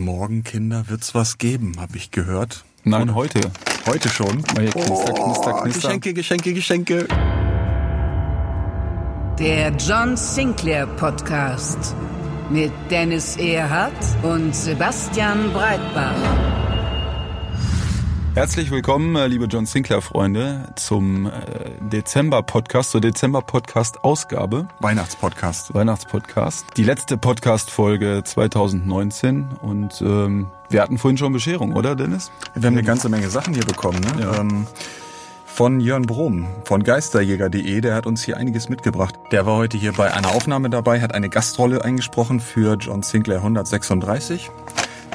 Morgen, Kinder, wird's was geben, habe ich gehört. Nein, heute. Heute schon. Mal hier knister, knister, knister. Geschenke, Geschenke, Geschenke. Der John Sinclair Podcast mit Dennis Erhardt und Sebastian Breitbach. Herzlich willkommen, äh, liebe John Sinclair-Freunde, zum äh, Dezember-Podcast, zur Dezember-Podcast-Ausgabe. Weihnachtspodcast. Weihnachtspodcast. Die letzte Podcast-Folge 2019 und ähm, wir hatten vorhin schon Bescherung, oder Dennis? Wir haben eine ganze Menge Sachen hier bekommen. Ne? Ja. Ähm, von Jörn Brom von geisterjäger.de, der hat uns hier einiges mitgebracht. Der war heute hier bei einer Aufnahme dabei, hat eine Gastrolle eingesprochen für John Sinclair 136,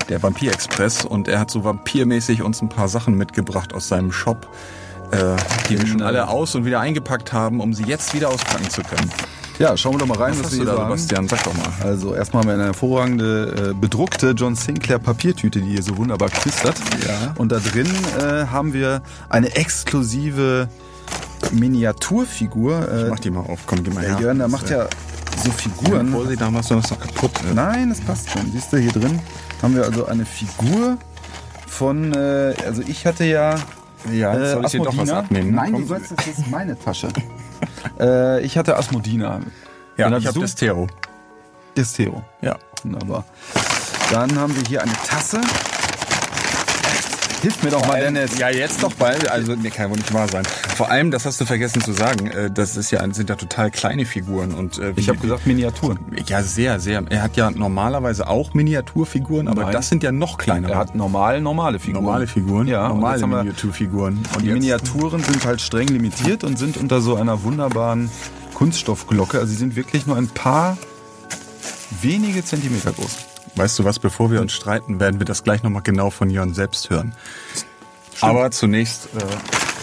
der Vampir-Express. Und er hat so vampirmäßig uns ein paar Sachen mitgebracht aus seinem Shop, äh, die wir schon alle aus und wieder eingepackt haben, um sie jetzt wieder auspacken zu können. Ja, schauen wir doch mal rein, Was was, wir da, so haben. Sebastian? Sag doch mal. Also erstmal haben wir eine hervorragende äh, bedruckte John Sinclair Papiertüte, die hier so wunderbar knistert. Ja. Und da drin äh, haben wir eine exklusive Miniaturfigur. Äh, Ich mach die mal auf, komm, geh mal her. Jörn, der macht ja so Figuren. Vorsicht, da machst du das noch kaputt. Ne? Nein, das passt schon. Siehst du, hier drin haben wir also eine Figur von, äh, also ich hatte ja Ja, äh, soll ich dir doch was abnehmen? ne? Nein, Komm. du sollst, das ist meine Tasche. äh, ich hatte Asmodina. Ja, Dann ich hattest hab du das Tero. Distero. Ja. Wunderbar. Dann haben wir hier eine Tasse. Hilf mir doch mal, Dennis. Ja, jetzt doch bald. Also, nee, kann wohl nicht wahr sein. Vor allem, das hast du vergessen zu sagen, äh, das ist ja, sind ja total kleine Figuren und äh, Ich habe gesagt Miniaturen. ja sehr, sehr. Er hat ja normalerweise auch Miniaturfiguren, aber Nein. das sind ja noch kleiner. Er hat normal, normale Figuren. normale Figuren, Ja, und normale Miniaturfiguren. Und Die jetzt- Miniaturen sind halt streng limitiert und sind unter so einer wunderbaren Kunststoffglocke. Also sie sind wirklich nur ein paar wenige Zentimeter groß. Weißt du was? Bevor wir uns streiten, werden wir das gleich nochmal genau von Jörn selbst hören. Aber zunächst äh,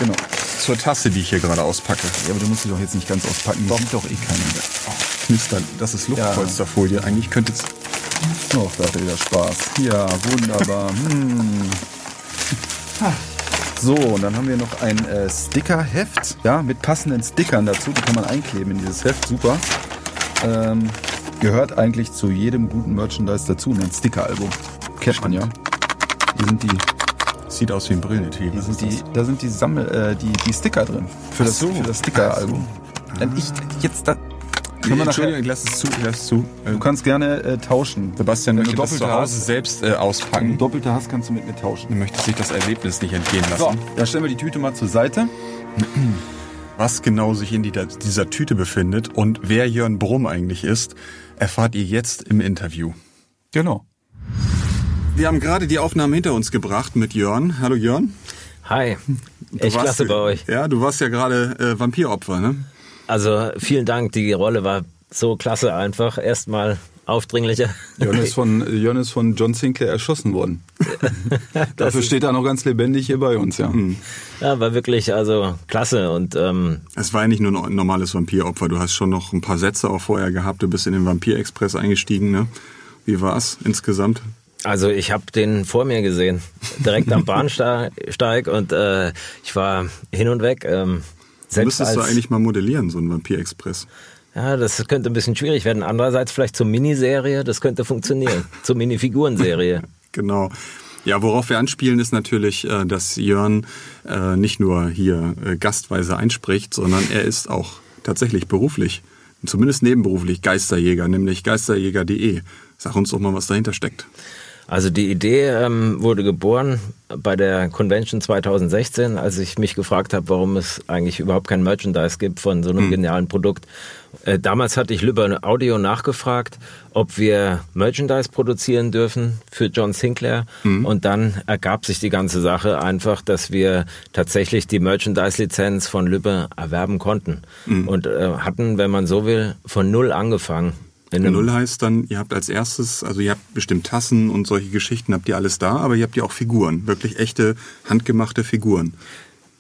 Genau. zur Tasse, die ich hier gerade auspacke. Ja, aber du musst sie doch jetzt nicht ganz auspacken. Die sieht doch eh keiner. Knistern. Das ist Luftpolsterfolie. Eigentlich könnte es Oh, da hat wieder Spaß. Ja, wunderbar. Hm. So, und dann haben wir noch ein äh, Stickerheft, ja, mit passenden Stickern dazu. Die kann man einkleben in dieses Heft. Super. Ähm, gehört eigentlich zu jedem guten Merchandise dazu, ein Stickeralbum. Kennt man ja. Hier sind die, sieht aus wie ein sind die, da sind die Sammel, äh, die, die Sticker drin. Für das, Ach so. für das Stickeralbum. Dann ich jetzt da. Können wir nachher, Entschuldigung, ich lass es zu. Lass es zu. Du kannst gerne äh, tauschen. Sebastian Wenn möchte du das zu Hause hast, selbst äh, wenn du auspacken. doppelte hast, kannst du mit mir tauschen. Du möchtest sich das Erlebnis nicht entgehen lassen. So, dann stellen wir die Tüte mal zur Seite. Was genau sich in die, dieser Tüte befindet und wer Jörn Brumm eigentlich ist, erfahrt ihr jetzt im Interview. Genau. Wir haben gerade die Aufnahmen hinter uns gebracht mit Jörn. Hallo Jörn. Hi, echt warst- klasse bei euch. Ja, du warst ja gerade äh, Vampiropfer, ne? Also vielen Dank, die Rolle war so klasse einfach. Erstmal aufdringlicher. Jörn ist von, Jörn ist von John Sinclair erschossen worden. Dafür steht er noch ganz lebendig hier bei uns, ja. Ja, war wirklich also klasse und ähm, Es war ja nicht nur ein normales Vampiropfer. Du hast schon noch ein paar Sätze auch vorher gehabt. Du bist in den Vampir-Express eingestiegen, ne? Wie war's insgesamt? also ich habe den vor mir gesehen, direkt am Bahnsteig und äh, ich war hin und weg. Ähm, selbst Müsstest als, du eigentlich mal modellieren, so ein Vampir-Express. Ja, das könnte ein bisschen schwierig werden. Andererseits vielleicht zur Miniserie, das könnte funktionieren. zur Minifigurenserie. Genau. Ja, worauf wir anspielen, ist natürlich, äh, dass Jörn äh, nicht nur hier äh, gastweise einspricht, sondern er ist auch tatsächlich beruflich, zumindest nebenberuflich Geisterjäger, nämlich geisterjäger.de. Sag uns doch mal, was dahinter steckt. Also die Idee ähm, wurde geboren bei der Convention 2016, als ich mich gefragt habe, warum es eigentlich überhaupt kein Merchandise gibt von so einem genialen Produkt. Äh, damals hatte ich Lübber Audio nachgefragt, ob wir Merchandise produzieren dürfen für John Sinclair. Und dann ergab sich die ganze Sache einfach, dass wir tatsächlich die Merchandise-Lizenz von Lübbe erwerben konnten. Und äh, hatten, wenn man so will, von null angefangen. Einem- Null heißt dann, ihr habt als erstes, also ihr habt bestimmt Tassen und solche Geschichten, habt ihr alles da, aber ihr habt ja auch Figuren, wirklich echte, handgemachte Figuren.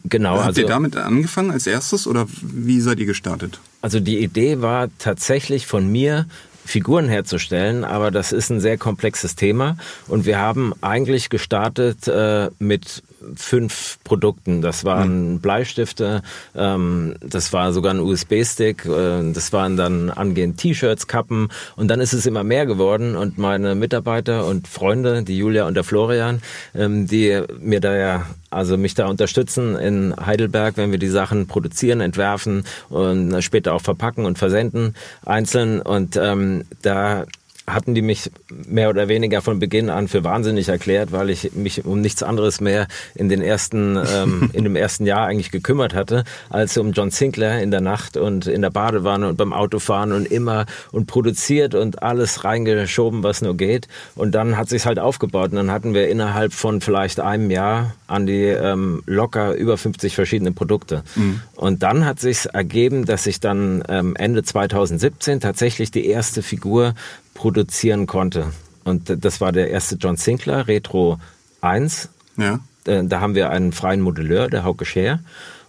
Genau, habt also ihr damit angefangen als erstes oder wie seid ihr gestartet? Also die Idee war tatsächlich von mir, Figuren herzustellen, aber das ist ein sehr komplexes Thema und wir haben eigentlich gestartet äh, mit fünf Produkten. Das waren mhm. Bleistifte, ähm, das war sogar ein USB-Stick, äh, das waren dann angehend T-Shirts, Kappen und dann ist es immer mehr geworden und meine Mitarbeiter und Freunde, die Julia und der Florian, ähm, die mir da ja also mich da unterstützen in Heidelberg, wenn wir die Sachen produzieren, entwerfen und später auch verpacken und versenden einzeln. Und ähm, da hatten die mich mehr oder weniger von Beginn an für wahnsinnig erklärt, weil ich mich um nichts anderes mehr in den ersten, ähm, in dem ersten Jahr eigentlich gekümmert hatte, als um John Sinclair in der Nacht und in der Badewanne und beim Autofahren und immer und produziert und alles reingeschoben, was nur geht. Und dann hat sich's halt aufgebaut und dann hatten wir innerhalb von vielleicht einem Jahr an die ähm, locker über 50 verschiedene Produkte. Mhm. Und dann hat sich's ergeben, dass ich dann ähm, Ende 2017 tatsächlich die erste Figur produzieren konnte. Und das war der erste John Sinclair, Retro 1. Ja. Äh, da haben wir einen freien Modelleur, der Hauke Scher.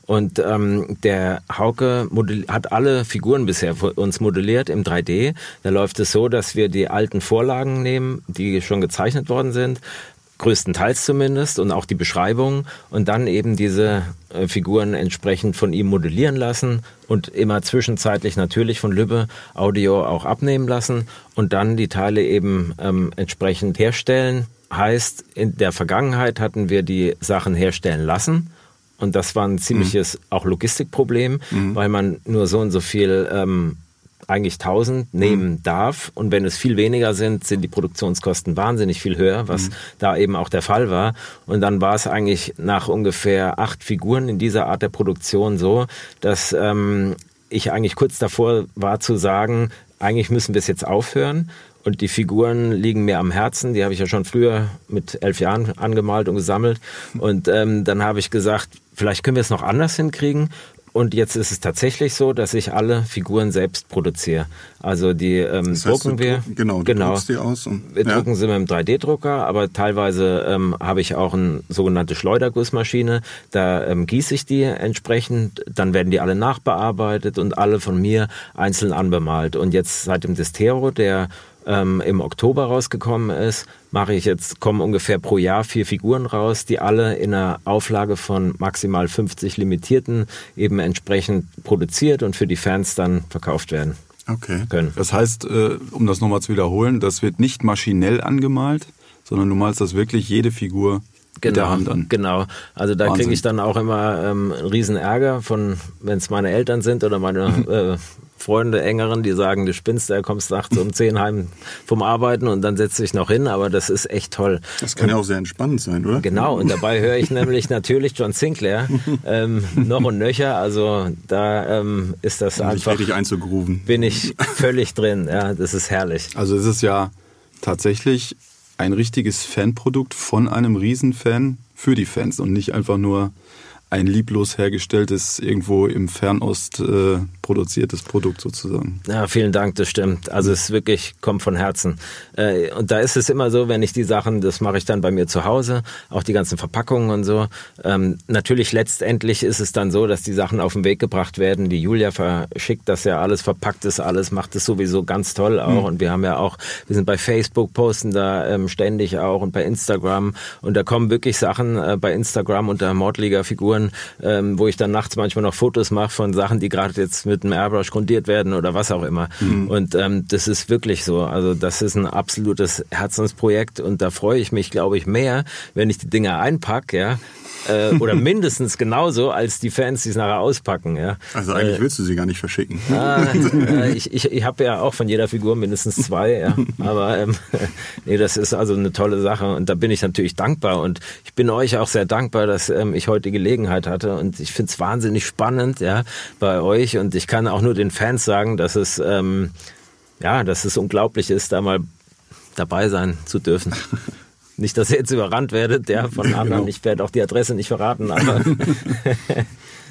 Und ähm, der Hauke hat alle Figuren bisher für uns modelliert im 3D. Da läuft es so, dass wir die alten Vorlagen nehmen, die schon gezeichnet worden sind, größtenteils zumindest und auch die Beschreibung und dann eben diese äh, Figuren entsprechend von ihm modellieren lassen und immer zwischenzeitlich natürlich von Lübbe Audio auch abnehmen lassen und dann die Teile eben ähm, entsprechend herstellen. Heißt, in der Vergangenheit hatten wir die Sachen herstellen lassen. Und das war ein ziemliches mhm. auch Logistikproblem, mhm. weil man nur so und so viel ähm, eigentlich 1000 nehmen mhm. darf. Und wenn es viel weniger sind, sind die Produktionskosten wahnsinnig viel höher, was mhm. da eben auch der Fall war. Und dann war es eigentlich nach ungefähr acht Figuren in dieser Art der Produktion so, dass ähm, ich eigentlich kurz davor war zu sagen, eigentlich müssen wir es jetzt aufhören. Und die Figuren liegen mir am Herzen. Die habe ich ja schon früher mit elf Jahren angemalt und gesammelt. Und ähm, dann habe ich gesagt, vielleicht können wir es noch anders hinkriegen. Und jetzt ist es tatsächlich so, dass ich alle Figuren selbst produziere. Also die ähm, das heißt, drucken wir. Druck, genau, genau. die aus. Und, wir ja. drucken sie mit einem 3D-Drucker, aber teilweise ähm, habe ich auch eine sogenannte Schleudergussmaschine. Da ähm, gieße ich die entsprechend, dann werden die alle nachbearbeitet und alle von mir einzeln anbemalt. Und jetzt seit dem Destero, der ähm, im Oktober rausgekommen ist, mache ich jetzt, kommen ungefähr pro Jahr vier Figuren raus, die alle in einer Auflage von maximal 50 limitierten eben entsprechend produziert und für die Fans dann verkauft werden. Okay. Können. Das heißt, äh, um das nochmal zu wiederholen, das wird nicht maschinell angemalt, sondern du malst das wirklich jede Figur genau, der Hand an. Genau. Also da kriege ich dann auch immer ähm, einen riesen Ärger von, wenn es meine Eltern sind oder meine äh, Freunde, engeren, die sagen, du spinnst, da kommst nachts um zehn heim vom Arbeiten und dann setzt dich noch hin, aber das ist echt toll. Das kann und, ja auch sehr entspannend sein, oder? Genau, und dabei höre ich nämlich natürlich John Sinclair ähm, noch und nöcher, also da ähm, ist das um einfach... Richtig einzugrooven. Bin ich völlig drin, ja, das ist herrlich. Also es ist ja tatsächlich ein richtiges Fanprodukt von einem Riesenfan für die Fans und nicht einfach nur ein lieblos hergestelltes, irgendwo im Fernost äh, produziertes Produkt sozusagen. Ja, vielen Dank, das stimmt. Also es wirklich kommt von Herzen. Äh, und da ist es immer so, wenn ich die Sachen, das mache ich dann bei mir zu Hause, auch die ganzen Verpackungen und so. Ähm, natürlich letztendlich ist es dann so, dass die Sachen auf den Weg gebracht werden. Die Julia verschickt das ja alles, verpackt ist alles, macht es sowieso ganz toll auch. Mhm. Und wir haben ja auch, wir sind bei Facebook, posten da ähm, ständig auch und bei Instagram. Und da kommen wirklich Sachen äh, bei Instagram unter Mordliga-Figuren, ähm, wo ich dann nachts manchmal noch Fotos mache von Sachen, die gerade jetzt mit mit einem Airbrush grundiert werden oder was auch immer. Mhm. Und ähm, das ist wirklich so. Also das ist ein absolutes Herzensprojekt und da freue ich mich, glaube ich, mehr, wenn ich die Dinger einpacke, ja, äh, oder mindestens genauso als die Fans, die es nachher auspacken. Ja. Also eigentlich äh, willst du sie gar nicht verschicken. Ah, äh, ich ich, ich habe ja auch von jeder Figur mindestens zwei, ja. aber ähm, nee, das ist also eine tolle Sache und da bin ich natürlich dankbar und ich bin euch auch sehr dankbar, dass ähm, ich heute die Gelegenheit hatte und ich finde es wahnsinnig spannend ja, bei euch und ich kann auch nur den Fans sagen, dass es, ähm, ja, dass es unglaublich ist, da mal dabei sein zu dürfen. Nicht, dass ihr jetzt überrannt werdet, der von anderen. Genau. Ich werde auch die Adresse nicht verraten, aber.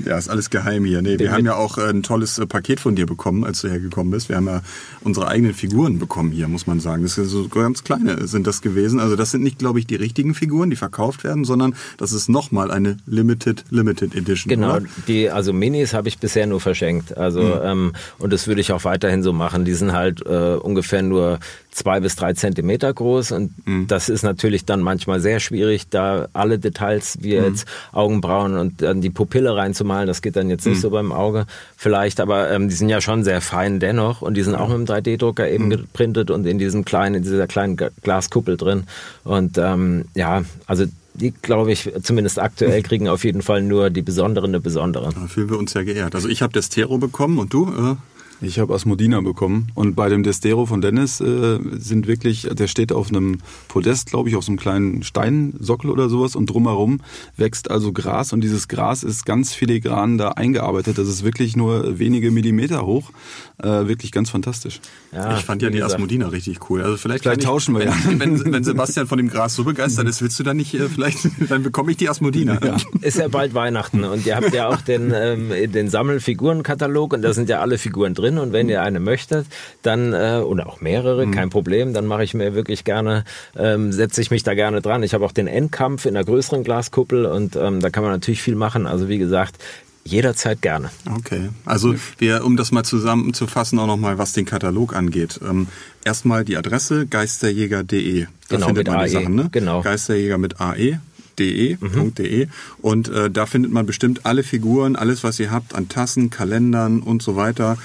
Ja, ist alles geheim hier. Nee, wir haben ja auch ein tolles äh, Paket von dir bekommen, als du hergekommen bist. Wir haben ja unsere eigenen Figuren bekommen hier, muss man sagen. Das sind so ganz kleine sind das gewesen. Also das sind nicht, glaube ich, die richtigen Figuren, die verkauft werden, sondern das ist nochmal eine Limited Limited Edition. Genau, oder? die also Minis habe ich bisher nur verschenkt. Also Mhm. ähm, und das würde ich auch weiterhin so machen. Die sind halt äh, ungefähr nur zwei bis drei Zentimeter groß und Mhm. das ist natürlich dann manchmal sehr schwierig, da alle Details wie Mhm. jetzt Augenbrauen und dann die Pupille reinzumalen. Das geht dann jetzt Mhm. nicht so beim Auge vielleicht, aber ähm, die sind ja schon sehr fein dennoch und die sind auch mit dem 3D-Drucker eben Mhm. geprintet und in diesem kleinen, in dieser kleinen Glaskuppel drin. Und ähm, ja, also die, glaube ich, zumindest Mhm. aktuell kriegen auf jeden Fall nur die besonderen eine besondere. Da fühlen wir uns ja geehrt. Also ich habe Destero bekommen und du? Äh, Ich habe Asmodina bekommen und bei dem Destero von Dennis äh, sind wirklich, der steht auf einem Podest, glaube ich, auf so einem kleinen Steinsockel oder sowas und drumherum wächst also Gras und dieses Gras ist ganz filigran da eingearbeitet. Das ist wirklich nur wenige Millimeter hoch, äh, wirklich ganz fantastisch. Ja, ich fand ja die. Asmodina richtig cool. Also vielleicht, Vielleicht ich, tauschen wir ja. wenn, wenn, wenn Sebastian von dem Gras so begeistert ist, willst du dann nicht äh, vielleicht, dann bekomme ich die Asmodina. Ist ja bald Weihnachten und ihr habt ja auch den, ähm, den Sammelfigurenkatalog und da sind ja alle Figuren drin und wenn ihr eine möchtet, dann, äh, oder auch mehrere, Mhm. kein Problem, dann mache ich mir wirklich gerne, ähm, setze ich mich da gerne dran. Ich habe auch den Endkampf in der größeren Glaskuppel und ähm, da kann man natürlich viel machen. Also wie gesagt, jederzeit gerne. Okay, also wir, um das mal zusammenzufassen, auch nochmal, was den Katalog angeht. Ähm, erstmal die Adresse geisterjäger.de. Da Genau, findet man die AE. Sachen, ne? Genau. Geisterjäger mit AE. De, Mhm. .de und äh, da findet man bestimmt alle Figuren, alles was ihr habt an Tassen, Kalendern und so weiter.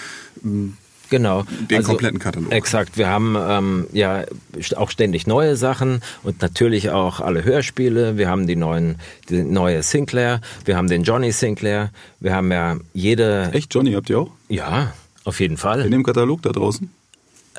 Genau. Den kompletten Katalog. Exakt. Wir haben ähm, ja auch ständig neue Sachen und natürlich auch alle Hörspiele. Wir haben die neuen, die neue Sinclair. Wir haben den Johnny Sinclair. Wir haben ja jede. Echt, Johnny, habt ihr auch? Ja, auf jeden Fall. In dem Katalog da draußen?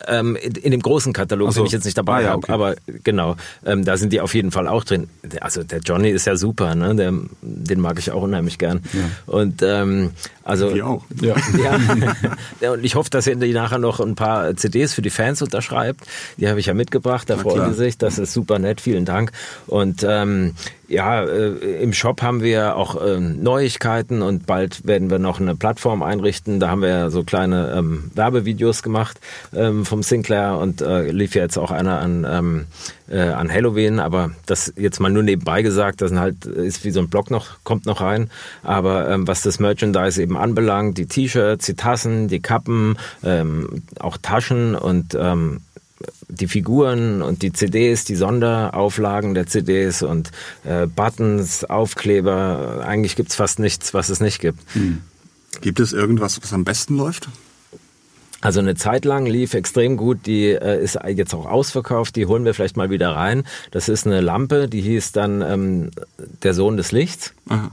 Ähm, in, in dem großen Katalog, so. den ich jetzt nicht dabei Ah, ja, habe, okay. aber genau, ähm, da sind die auf jeden Fall auch drin. Also der Johnny ist ja super, ne? Der, den mag ich auch unheimlich gern. Und ähm, also Wir auch. Ja. ja. ja, und ich hoffe, dass ihr die nachher noch ein paar CDs für die Fans unterschreibt. Die habe ich ja mitgebracht, da freuen die sich. Das ist super nett, vielen Dank. Und ähm, ja, äh, im Shop haben wir auch ähm, Neuigkeiten und bald werden wir noch eine Plattform einrichten. Da haben wir ja so kleine ähm, Werbevideos gemacht ähm, vom Sinclair und äh, lief ja jetzt auch einer an, ähm, äh, an Halloween, aber das jetzt mal nur nebenbei gesagt, das sind halt ist wie so ein Blog noch, kommt noch rein. Aber ähm, was das Merchandise eben anbelangt, die T-Shirts, die Tassen, die Kappen, ähm, auch Taschen und die Figuren und die CDs, die Sonderauflagen der CDs und äh, Buttons, Aufkleber. Eigentlich gibt's fast nichts, was es nicht gibt. Gibt es irgendwas, was am besten läuft? Also eine Zeit lang lief extrem gut, die äh, ist jetzt auch ausverkauft, die holen wir vielleicht mal wieder rein. Das ist eine Lampe, die hieß dann ähm, Der Sohn des Lichts. Aha.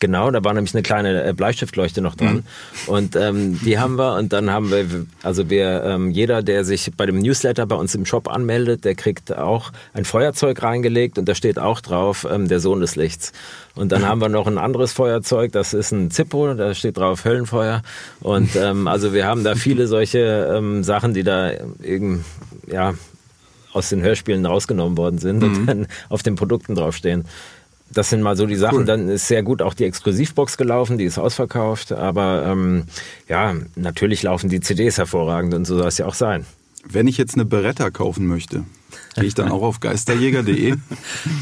Genau, da war nämlich eine kleine äh, Bleistiftleuchte noch dran. Und ähm, die haben wir und dann haben wir, also wir, ähm, jeder, der sich bei dem Newsletter bei uns im Shop anmeldet, der kriegt auch ein Feuerzeug reingelegt und da steht auch drauf, ähm, der Sohn des Lichts. Und dann haben wir noch ein anderes Feuerzeug, das ist ein Zippo, da steht drauf Höllenfeuer. Und ähm, also wir haben da viele solche ähm, Sachen, die da eben, ja, aus den Hörspielen rausgenommen worden sind und dann auf den Produkten draufstehen. Das sind mal so die Sachen. Cool. Dann ist sehr gut auch die Exklusivbox gelaufen, die ist ausverkauft. Aber ähm, ja, natürlich laufen die CDs hervorragend und so soll es ja auch sein. Wenn ich jetzt eine Beretta kaufen möchte, gehe ich dann auch auf geisterjäger.de.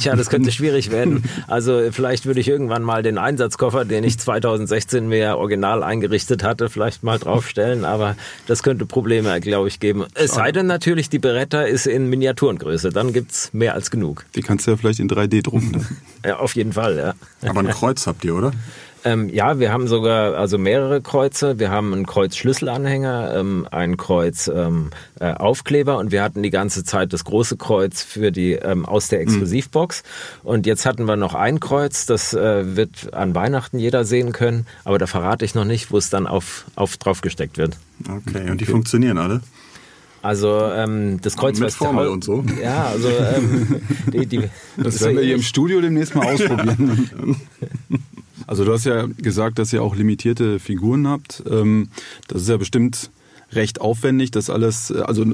Tja, das könnte schwierig werden. Also vielleicht würde ich irgendwann mal den Einsatzkoffer, den ich 2016 mir original eingerichtet hatte, vielleicht mal draufstellen. Aber das könnte Probleme, glaube ich, geben. Es sei denn natürlich, die Beretta ist in Miniaturengröße. Dann gibt's mehr als genug. Die kannst du ja vielleicht in 3D drucken. Ja, auf jeden Fall, ja. Aber ein Kreuz habt ihr, oder? Ähm, ja, wir haben sogar also mehrere Kreuze. Wir haben einen Kreuz-Schlüsselanhänger, ähm, ein Kreuz ähm, äh, Aufkleber und wir hatten die ganze Zeit das große Kreuz für die ähm, aus der Exklusivbox. Und jetzt hatten wir noch ein Kreuz, das äh, wird an Weihnachten jeder sehen können, aber da verrate ich noch nicht, wo es dann auf, auf drauf gesteckt wird. Okay, und die funktionieren alle? Also ähm, das Kreuz Mit Formel und so? Ja, also ähm, die, die, Das werden wir hier im Studio demnächst mal ausprobieren. Also du hast ja gesagt, dass ihr auch limitierte Figuren habt. Ähm, Das ist ja bestimmt recht aufwendig, das alles, äh, also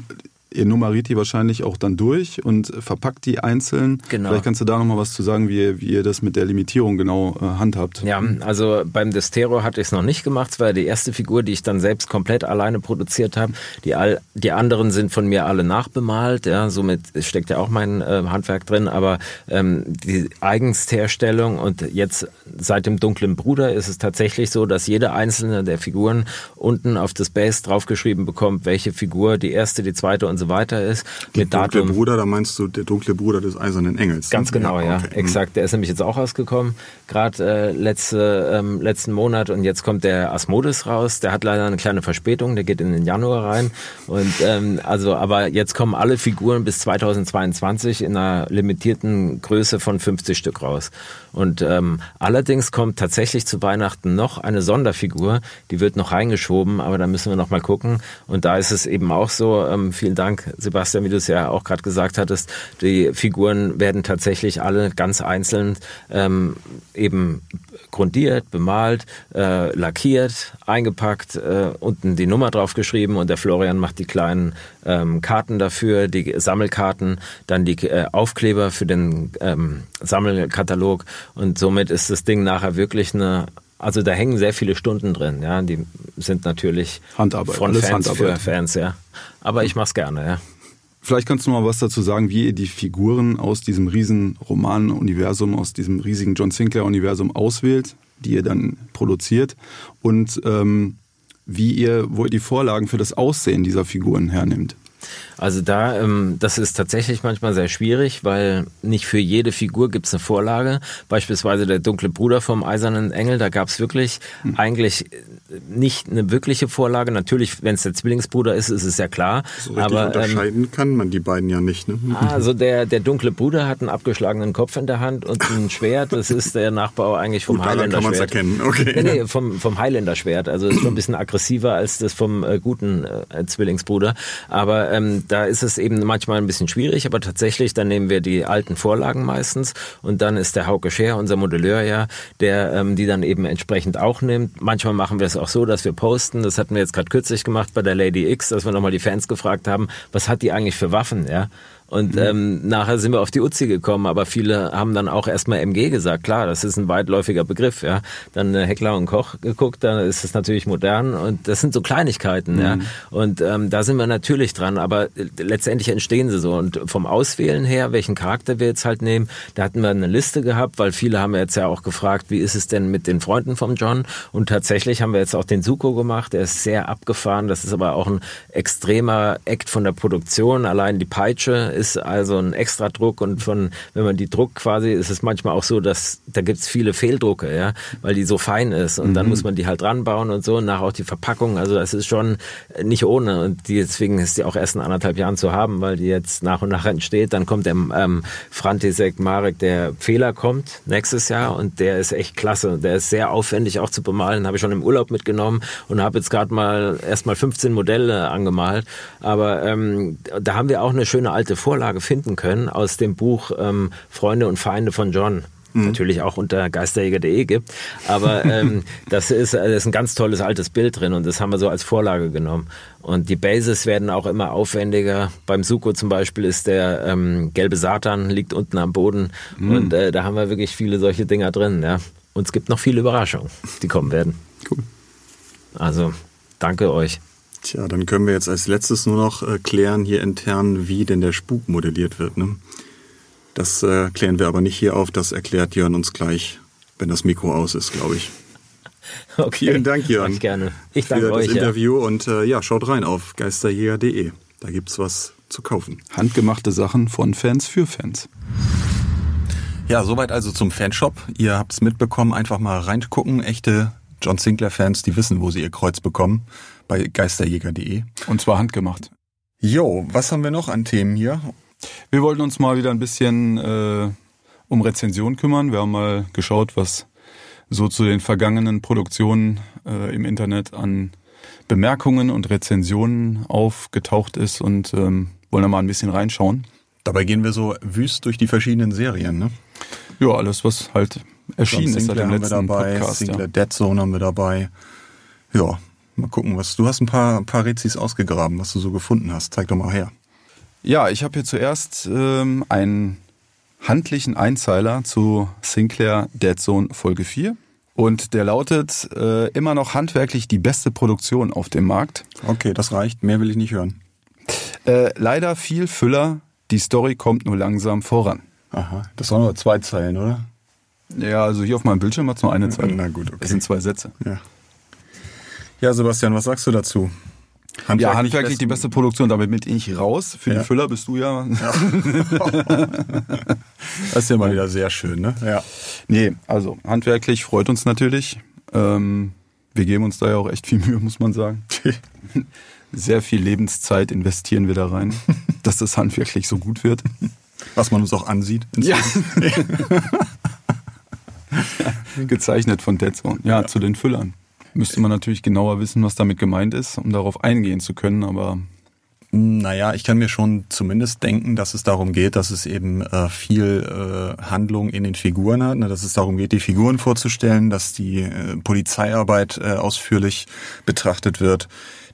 ihr nummeriert die wahrscheinlich auch dann durch und verpackt die einzeln. Genau. Vielleicht kannst du da nochmal was zu sagen, wie, wie ihr das mit der Limitierung genau äh, handhabt. Ja, also beim Destero hatte ich es noch nicht gemacht. Es war die erste Figur, die ich dann selbst komplett alleine produziert habe. Die, all, die anderen sind von mir alle nachbemalt. Ja, somit steckt ja auch mein äh, Handwerk drin. Aber ähm, die Eigensherstellung und jetzt seit dem dunklen Bruder ist es tatsächlich so, dass jede einzelne der Figuren unten auf das Base draufgeschrieben bekommt, welche Figur die erste, die zweite und so weiter ist. Der dunkle Bruder, da meinst du der dunkle Bruder des Eisernen Engels. Ganz genau, ja, okay. exakt. Der ist nämlich jetzt auch rausgekommen, gerade äh, letzte, ähm, letzten Monat und jetzt kommt der Asmodis raus. Der hat leider eine kleine Verspätung, der geht in den Januar rein. Und ähm, also, aber jetzt kommen alle Figuren bis 2022 in einer limitierten Größe von 50 Stück raus. Und ähm, allerdings kommt tatsächlich zu Weihnachten noch eine Sonderfigur, die wird noch reingeschoben, aber da müssen wir noch mal gucken. Und da ist es eben auch so, ähm, vielen Dank, Sebastian, wie du es ja auch gerade gesagt hattest, die Figuren werden tatsächlich alle ganz einzeln ähm, eben grundiert, bemalt, äh, lackiert, eingepackt, äh, unten die Nummer draufgeschrieben und der Florian macht die kleinen ähm, Karten dafür, die Sammelkarten, dann die äh, Aufkleber für den ähm, Sammelkatalog und somit ist das Ding nachher wirklich eine also da hängen sehr viele Stunden drin, ja. Die sind natürlich Handarbeit, von alles Fans Handarbeit. für Fans, ja. Aber ich mach's gerne, ja. Vielleicht kannst du mal was dazu sagen, wie ihr die Figuren aus diesem riesen Roman-Universum, aus diesem riesigen John Sinclair-Universum auswählt, die ihr dann produziert und ähm, wie ihr, wo ihr die Vorlagen für das Aussehen dieser Figuren hernimmt. Also da, ähm, das ist tatsächlich manchmal sehr schwierig, weil nicht für jede Figur gibt es eine Vorlage. Beispielsweise der dunkle Bruder vom Eisernen Engel, da gab es wirklich Hm. eigentlich nicht eine wirkliche Vorlage. Natürlich, wenn es der Zwillingsbruder ist, ist es ja klar. So aber ähm, unterscheiden kann man die beiden ja nicht. Ne? also der, der dunkle Bruder hat einen abgeschlagenen Kopf in der Hand und ein Schwert. Das ist der Nachbau eigentlich vom Gut, daran kann Highlander-Schwert. erkennen, okay. Nee, nee, vom, vom Highlander-Schwert. Also ist schon ein bisschen aggressiver als das vom äh, guten äh, Zwillingsbruder. Aber ähm, da ist es eben manchmal ein bisschen schwierig. Aber tatsächlich, dann nehmen wir die alten Vorlagen meistens und dann ist der Hauke Scher, unser Modelleur ja, der ähm, die dann eben entsprechend auch nimmt. Manchmal machen wir es auch so, dass wir posten. Das hatten wir jetzt gerade kürzlich gemacht bei der Lady X, dass wir nochmal die Fans gefragt haben, was hat die eigentlich für Waffen, ja? Und ähm, nachher sind wir auf die Uzi gekommen, aber viele haben dann auch erstmal MG gesagt. Klar, das ist ein weitläufiger Begriff, ja. Dann äh, Heckler und Koch geguckt, dann ist es natürlich modern und das sind so Kleinigkeiten, ja. Und ähm, da sind wir natürlich dran, aber äh, letztendlich entstehen sie so. Und vom Auswählen her, welchen Charakter wir jetzt halt nehmen, da hatten wir eine Liste gehabt, weil viele haben jetzt ja auch gefragt, wie ist es denn mit den Freunden vom John? Und tatsächlich haben wir jetzt auch den Suko gemacht, der ist sehr abgefahren, das ist aber auch ein extremer Act von der Produktion. Allein die Peitsche ist also ein Extradruck und von, wenn man die druckt quasi, ist es manchmal auch so, dass da gibt's viele Fehldrucke, ja, weil die so fein ist und dann muss man die halt ranbauen und so und nachher auch die Verpackung, also das ist schon nicht ohne und die, deswegen ist die auch erst in anderthalb Jahren zu haben, weil die jetzt nach und nach entsteht. Dann kommt der ähm, Frantisek Marek, der Fehler kommt nächstes Jahr und der ist echt klasse. Der ist sehr aufwendig auch zu bemalen, habe ich schon im Urlaub mitgenommen und habe jetzt gerade mal erst mal 15 Modelle angemalt. Aber ähm, da haben wir auch eine schöne alte Vorlage finden können aus dem Buch ähm, Freunde und Feinde von John. Natürlich auch unter geisterjäger.de gibt. Aber ähm, das, ist, das ist ein ganz tolles altes Bild drin und das haben wir so als Vorlage genommen. Und die Bases werden auch immer aufwendiger. Beim Suko zum Beispiel ist der ähm, gelbe Satan, liegt unten am Boden. Und äh, da haben wir wirklich viele solche Dinger drin. Ja. Und es gibt noch viele Überraschungen, die kommen werden. Cool. Also danke euch. Tja, dann können wir jetzt als letztes nur noch äh, klären hier intern, wie denn der Spuk modelliert wird. Ne? Das äh, klären wir aber nicht hier auf, das erklärt Jörn uns gleich, wenn das Mikro aus ist, glaube ich. Okay. Vielen Dank, Jörn. Ich gerne. Ich Für danke das euch. Ja. Interview und äh, ja, schaut rein auf geisterjäger.de. Da gibt's was zu kaufen. Handgemachte Sachen von Fans für Fans. Ja, soweit also zum Fanshop. Ihr habt's mitbekommen, einfach mal reingucken. Echte John Sinclair-Fans, die wissen, wo sie ihr Kreuz bekommen. Bei geisterjäger.de. Und zwar handgemacht. Jo, was haben wir noch an Themen hier? Wir wollten uns mal wieder ein bisschen äh, um Rezension kümmern. Wir haben mal geschaut, was so zu den vergangenen Produktionen äh, im Internet an Bemerkungen und Rezensionen aufgetaucht ist und ähm, wollen da mal ein bisschen reinschauen. Dabei gehen wir so wüst durch die verschiedenen Serien, ne? Ja, alles, was halt erschienen ist seit dem haben wir letzten dabei, Podcast. Sinclair Ja. Dead Zone haben wir dabei. Ja, mal gucken, was du hast ein paar, ein paar Rezis ausgegraben, was du so gefunden hast. Zeig doch mal her. Ja, ich habe hier zuerst ähm, einen handlichen Einzeiler zu Sinclair Dead Zone Folge 4. Und der lautet äh, immer noch handwerklich die beste Produktion auf dem Markt. Okay, das reicht. Mehr will ich nicht hören. Äh, leider viel Füller. Die Story kommt nur langsam voran. Aha, das waren nur zwei Zeilen, oder? Ja, also hier auf meinem Bildschirm hat es nur eine Zeile. Na gut, okay. Es sind zwei Sätze. Ja. Ja, Sebastian, was sagst du dazu? ja, handwerklich die beste Produktion, damit bin ich raus. Für Ja. die Füller bist du ja. Das ist ja mal wieder sehr schön, ne? Ja. Nee, also handwerklich freut uns natürlich. Ähm, wir geben uns da ja auch echt viel Mühe, muss man sagen. Sehr viel Lebenszeit investieren wir da rein, dass das handwerklich so gut wird. Was man uns auch ansieht. Ja. Gezeichnet von Dead Zone. Ja, zu den Füllern. Müsste man natürlich genauer wissen, was damit gemeint ist, um darauf eingehen zu können, aber Naja, ich kann mir schon zumindest denken, dass es darum geht, dass es eben äh, viel äh, Handlung in den Figuren hat, ne? dass es darum geht, die Figuren vorzustellen, dass die äh, Polizeiarbeit äh, ausführlich betrachtet wird,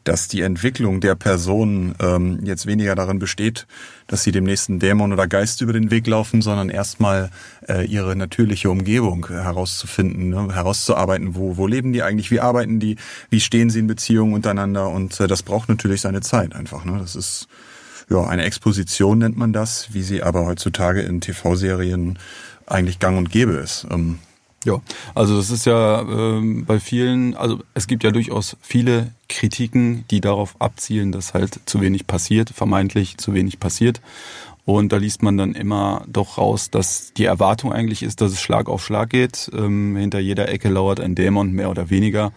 dass die Entwicklung der Personen ähm, jetzt weniger darin besteht, dass sie dem nächsten Dämon oder Geist über den Weg laufen, sondern erstmal äh, ihre natürliche Umgebung herauszufinden, ne? herauszuarbeiten, wo, wo leben die eigentlich, wie arbeiten die, wie stehen sie in Beziehungen untereinander und äh, das braucht natürlich seine Zeit einfach. Ne? Das ist ja eine Exposition nennt man das, wie sie aber heutzutage in TV-Serien eigentlich gang und gäbe ist. Ähm, Ja, also das ist ja ähm, bei vielen, also es gibt ja durchaus viele Kritiken, die darauf abzielen, dass halt zu wenig passiert, vermeintlich zu wenig passiert. Und da liest man dann immer doch raus, dass die Erwartung eigentlich ist, dass es Schlag auf Schlag geht. Ähm, hinter jeder Ecke lauert ein Dämon, mehr oder weniger.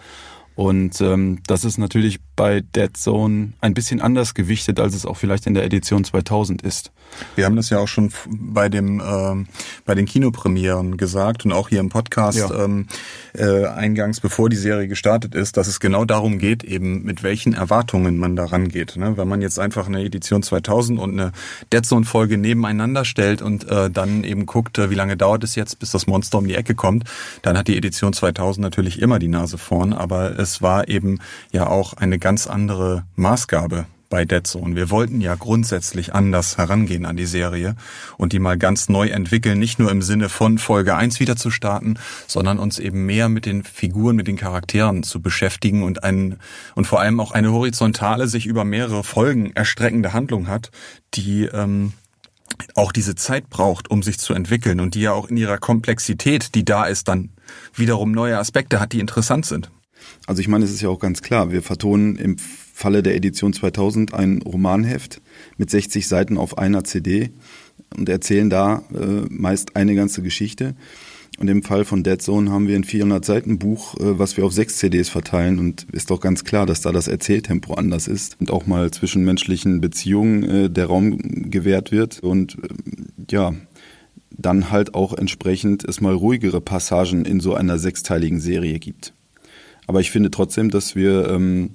Und ähm, das ist natürlich bei Dead Zone ein bisschen anders gewichtet, als es auch vielleicht in der Edition 2000 ist. Wir haben das ja auch schon bei dem ähm, bei den Kinopremieren gesagt und auch hier im Podcast Ja. ähm, äh, eingangs, bevor die Serie gestartet ist, dass es genau darum geht, eben mit welchen Erwartungen man da rangeht. Ne? Wenn man jetzt einfach eine Edition 2000 und eine Dead Zone Folge nebeneinander stellt und äh, dann eben guckt, äh, wie lange dauert es jetzt, bis das Monster um die Ecke kommt, dann hat die Edition 2000 natürlich immer die Nase vorn, aber es war eben ja auch eine ganz andere Maßgabe bei Dead Zone. Wir wollten ja grundsätzlich anders herangehen an die Serie und die mal ganz neu entwickeln, nicht nur im Sinne von Folge 1 wieder zu starten, sondern uns eben mehr mit den Figuren, mit den Charakteren zu beschäftigen und ein, und vor allem auch eine horizontale, sich über mehrere Folgen erstreckende Handlung hat, die, ähm, auch diese Zeit braucht, um sich zu entwickeln und die ja auch in ihrer Komplexität, die da ist, dann wiederum neue Aspekte hat, die interessant sind. Also ich meine, es ist ja auch ganz klar, wir vertonen im Falle der Edition 2000 ein Romanheft mit 60 Seiten auf einer CD und erzählen da äh, meist eine ganze Geschichte. Und im Fall von Dead Zone haben wir ein 400 Seiten Buch, äh, was wir auf sechs CDs verteilen und ist doch ganz klar, dass da das Erzähltempo anders ist und auch mal zwischen menschlichen Beziehungen äh, der Raum gewährt wird und äh, ja, dann halt auch entsprechend es mal ruhigere Passagen in so einer sechsteiligen Serie gibt. Aber ich finde trotzdem, dass wir ähm,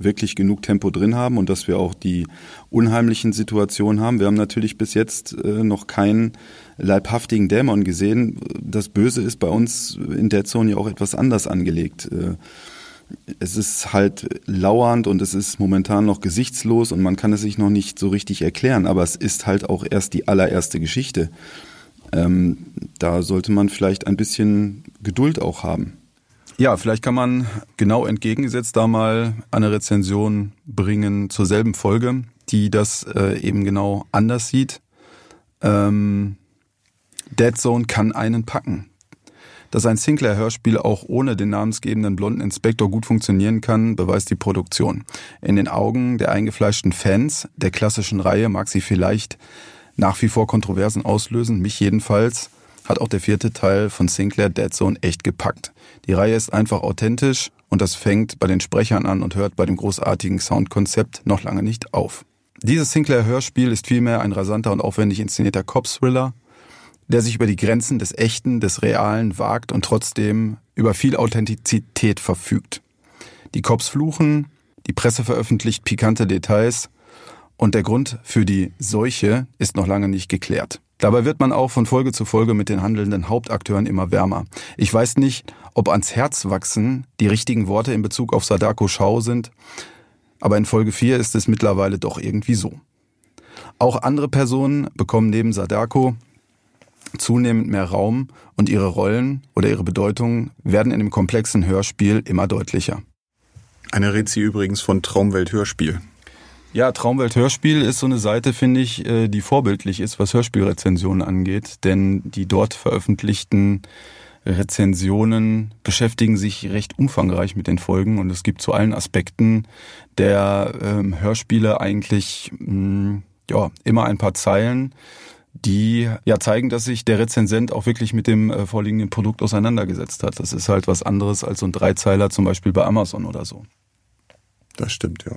wirklich genug Tempo drin haben und dass wir auch die unheimlichen Situationen haben. Wir haben natürlich bis jetzt äh, noch keinen leibhaftigen Dämon gesehen. Das Böse ist bei uns in Dead Zone ja auch etwas anders angelegt. Äh, es ist halt lauernd und es ist momentan noch gesichtslos und man kann es sich noch nicht so richtig erklären, aber es ist halt auch erst die allererste Geschichte. Ähm, da sollte man vielleicht ein bisschen Geduld auch haben. Ja, vielleicht kann man genau entgegengesetzt da mal eine Rezension bringen zur selben Folge, die das äh, eben genau anders sieht. Ähm, Dead Zone kann einen packen. Dass ein Sinclair-Hörspiel auch ohne den namensgebenden blonden Inspektor gut funktionieren kann, beweist die Produktion. In den Augen der eingefleischten Fans der klassischen Reihe mag sie vielleicht nach wie vor Kontroversen auslösen, mich jedenfalls hat auch der vierte Teil von Sinclair Dead Zone echt gepackt. Die Reihe ist einfach authentisch und das fängt bei den Sprechern an und hört bei dem großartigen Soundkonzept noch lange nicht auf. Dieses Sinclair-Hörspiel ist vielmehr ein rasanter und aufwendig inszenierter Cop-Thriller, der sich über die Grenzen des Echten, des Realen wagt und trotzdem über viel Authentizität verfügt. Die Cops fluchen, die Presse veröffentlicht pikante Details und der Grund für die Seuche ist noch lange nicht geklärt. Dabei wird man auch von Folge zu Folge mit den handelnden Hauptakteuren immer wärmer. Ich weiß nicht, ob ans Herz wachsen die richtigen Worte in Bezug auf Sadako Schau sind, aber in Folge 4 ist es mittlerweile doch irgendwie so. Auch andere Personen bekommen neben Sadako zunehmend mehr Raum und ihre Rollen oder ihre Bedeutung werden in dem komplexen Hörspiel immer deutlicher. Eine Rezi übrigens von Traumwelt Hörspiel. Ja, Traumwelt Hörspiel ist so eine Seite, finde ich, äh, die vorbildlich ist, was Hörspielrezensionen angeht, denn die dort veröffentlichten Rezensionen beschäftigen sich recht umfangreich mit den Folgen und es gibt zu allen Aspekten der ähm, Hörspiele eigentlich mh, mm, ja immer ein paar Zeilen, die ja zeigen, dass sich der Rezensent auch wirklich mit dem äh, vorliegenden Produkt auseinandergesetzt hat. Das ist halt was anderes als so ein Dreizeiler zum Beispiel bei Amazon oder so. Das stimmt, ja.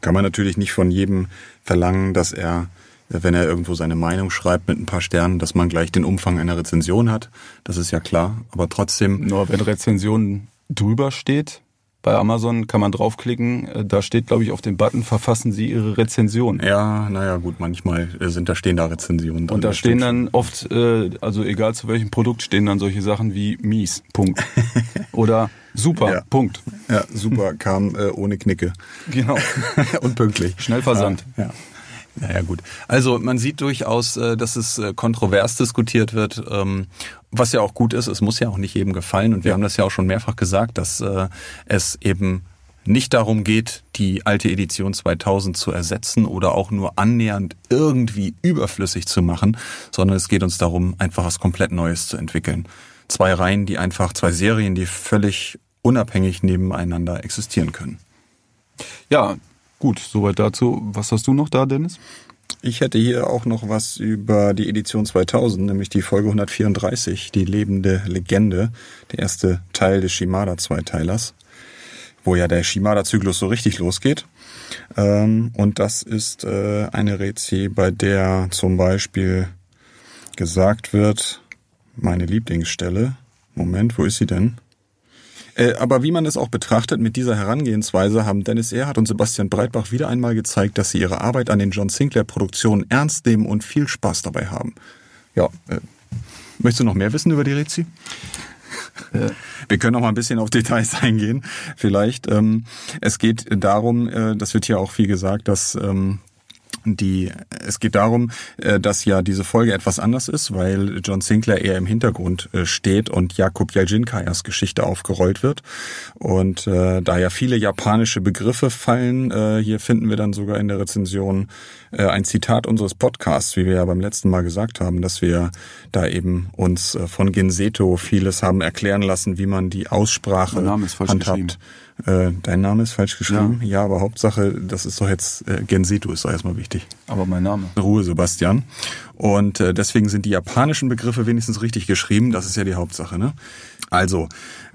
Kann man natürlich nicht von jedem verlangen, dass er, wenn er irgendwo seine Meinung schreibt mit ein paar Sternen, dass man gleich den Umfang einer Rezension hat. Das ist ja klar. Aber trotzdem. Nur wenn Rezension drüber steht, bei Amazon kann man draufklicken, äh, da steht, glaube ich, auf dem Button, verfassen Sie Ihre Rezension. Ja, naja, gut, manchmal äh, sind da stehen da Rezensionen drin. Und da stehen dann oft, äh, also egal zu welchem Produkt, stehen dann solche Sachen wie mies, Punkt. Oder super, ja. Punkt. Ja, super, kam äh, ohne Knicke. Genau. Und pünktlich. Schnell versandt. Ja. ja. Naja gut. Also man sieht durchaus, äh, dass es äh, kontrovers diskutiert wird, ähm, was ja auch gut ist. Es muss ja auch nicht jedem gefallen und wir ja. haben das ja auch schon mehrfach gesagt, dass äh, es eben nicht darum geht, die alte Edition 2000 zu ersetzen oder auch nur annähernd irgendwie überflüssig zu machen, sondern es geht uns darum, einfach was komplett Neues zu entwickeln. Zwei Reihen, die einfach, zwei Serien, die völlig unabhängig nebeneinander existieren können. Ja, Gut, soweit dazu. Was hast du noch da, Dennis? Ich hätte hier auch noch was über die Edition 2000, nämlich die Folge 134, die lebende Legende, der erste Teil des Shimada-Zweiteilers, wo ja der Shimada-Zyklus so richtig losgeht. Ähm, und das ist äh, eine Rezi, bei der zum Beispiel gesagt wird, meine Lieblingsstelle, Moment, wo ist sie denn? Äh, aber wie man es auch betrachtet, mit dieser Herangehensweise haben Dennis Erhardt und Sebastian Breitbach wieder einmal gezeigt, dass sie ihre Arbeit an den John Sinclair Produktionen ernst nehmen und viel Spaß dabei haben. Ja, äh, möchtest du noch mehr wissen über die Rezi? Äh. Wir können noch mal ein bisschen auf Details eingehen, vielleicht. Ähm, es geht darum, äh, das wird hier auch viel gesagt, dass ähm, die, es geht darum, äh, dass ja diese Folge etwas anders ist, weil John Sinclair eher im Hintergrund äh, steht und Jakub Jaljinkayas Geschichte aufgerollt wird. Und äh, da ja viele japanische Begriffe fallen, äh, hier finden wir dann sogar in der Rezension äh, ein Zitat unseres Podcasts, wie wir ja beim letzten Mal gesagt haben, dass wir da eben uns äh, von Genseto vieles haben erklären lassen, wie man die Aussprache handhabt. Äh, dein Name ist falsch geschrieben. Ja. ja, aber Hauptsache, das ist doch jetzt äh, Genseto ist doch erstmal wichtig. Aber mein Name. Ruhe, Sebastian. Und äh, deswegen sind die japanischen Begriffe wenigstens richtig geschrieben. Das ist ja die Hauptsache. Ne? Also,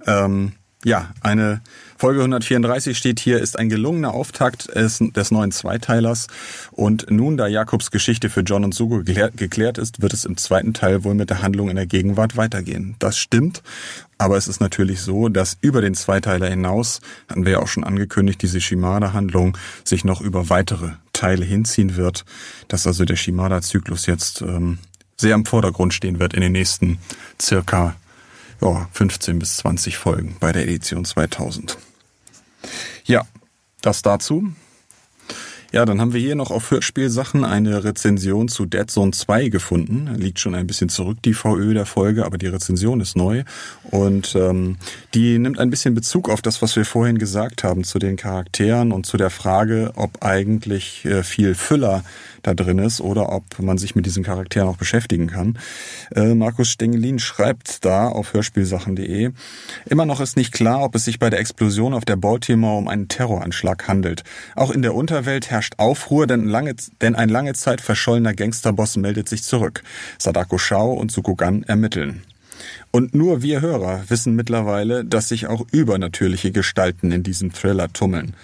ähm, ja, eine Folge 134 steht hier, ist ein gelungener Auftakt des, neuen Zweiteilers. Und nun, da Jakobs Geschichte für John und Sugo geklärt ist, wird es im zweiten Teil wohl mit der Handlung in der Gegenwart weitergehen. Das stimmt. Aber es ist natürlich so, dass über den Zweiteiler hinaus, hatten wir ja auch schon angekündigt, diese Shimada-Handlung sich noch über weitere Teile hinziehen wird, dass also der Shimada-Zyklus jetzt ähm, sehr im Vordergrund stehen wird in den nächsten circa ja, 15 bis 20 Folgen bei der Edition 2000. Ja, das dazu. Ja, dann haben wir hier noch auf Hörspielsachen eine Rezension zu Dead Zone 2 gefunden. Liegt schon ein bisschen zurück, die VÖ der Folge, aber die Rezension ist neu. Und ähm, die nimmt ein bisschen Bezug auf das, was wir vorhin gesagt haben zu den Charakteren und zu der Frage, ob eigentlich äh, viel Füller da drin ist oder ob man sich mit diesen Charakteren auch beschäftigen kann. Äh, Markus Stengelin schreibt da auf hörspielsachen.de, immer noch ist nicht klar, ob es sich bei der Explosion auf der Baltimore um einen Terroranschlag handelt. Auch in der Unterwelt herrscht Aufruhr, denn, lange, denn ein lange Zeit verschollener Gangsterboss meldet sich zurück. Sadako Shao und Sukugan ermitteln. Und nur wir Hörer wissen mittlerweile, dass sich auch übernatürliche Gestalten in diesem Thriller tummeln.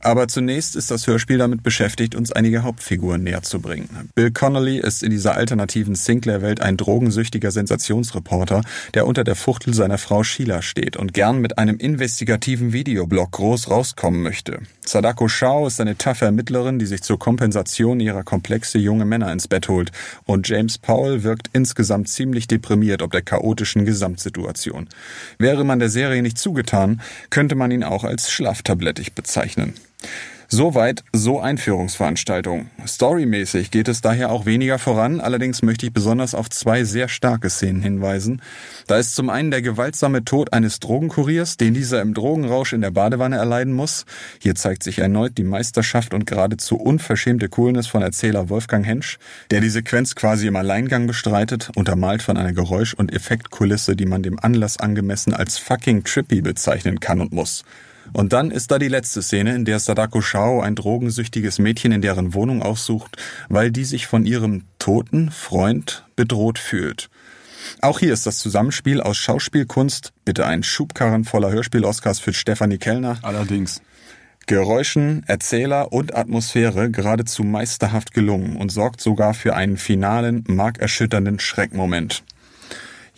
Aber zunächst ist das Hörspiel damit beschäftigt, uns einige Hauptfiguren näher zu bringen. Bill Connolly ist in dieser alternativen Sinclair-Welt ein drogensüchtiger Sensationsreporter, der unter der Fuchtel seiner Frau Sheila steht und gern mit einem investigativen Videoblog groß rauskommen möchte. Sadako Shao ist eine taffe Ermittlerin, die sich zur Kompensation ihrer Komplexe junge Männer ins Bett holt. Und James Powell wirkt insgesamt ziemlich deprimiert ob der chaotischen Gesamtsituation. Wäre man der Serie nicht zugetan, könnte man ihn auch als schlaftablettig bezeichnen. Soweit so Einführungsveranstaltung. Storymäßig geht es daher auch weniger voran, allerdings möchte ich besonders auf zwei sehr starke Szenen hinweisen. Da ist zum einen der gewaltsame Tod eines Drogenkuriers, den dieser im Drogenrausch in der Badewanne erleiden muss. Hier zeigt sich erneut die Meisterschaft und geradezu unverschämte Coolness von Erzähler Wolfgang Hensch, der die Sequenz quasi im Alleingang bestreitet, untermalt von einer Geräusch- und Effektkulisse, die man dem Anlass angemessen als fucking trippy bezeichnen kann und muss. Und dann ist da die letzte Szene, in der Sadako Shao ein drogensüchtiges Mädchen in deren Wohnung aufsucht, weil die sich von ihrem toten Freund bedroht fühlt. Auch hier ist das Zusammenspiel aus Schauspielkunst, bitte ein Schubkarren voller Hörspiel-Oscars für Stefanie Kellner. Allerdings. Geräuschen, Erzähler und Atmosphäre geradezu meisterhaft gelungen und sorgt sogar für einen finalen, markerschütternden Schreckmoment.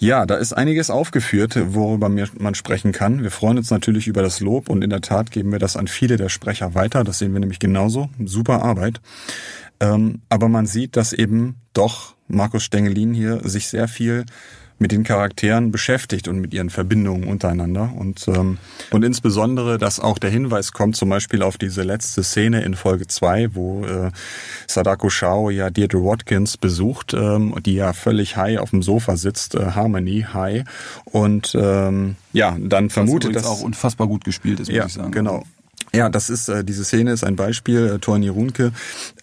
Ja, da ist einiges aufgeführt, worüber man sprechen kann. Wir freuen uns natürlich über das Lob und in der Tat geben wir das an viele der Sprecher weiter. Das sehen wir nämlich genauso. Super Arbeit. Ähm, aber man sieht, dass eben doch Markus Stengelin hier sich sehr viel mit den Charakteren beschäftigt und mit ihren Verbindungen untereinander. Und, ähm, und insbesondere, dass auch der Hinweis kommt zum Beispiel auf diese letzte Szene in Folge 2, wo äh, Sadako Shao ja Deirdre Watkins besucht, ähm, die ja völlig high auf dem Sofa sitzt, äh, Harmony high. Und ähm, ja, dann vermutet, dass auch unfassbar gut gespielt ist, muss ja, ich sagen. Genau. Ja, das ist äh, diese Szene ist ein Beispiel, äh, Torni Runke,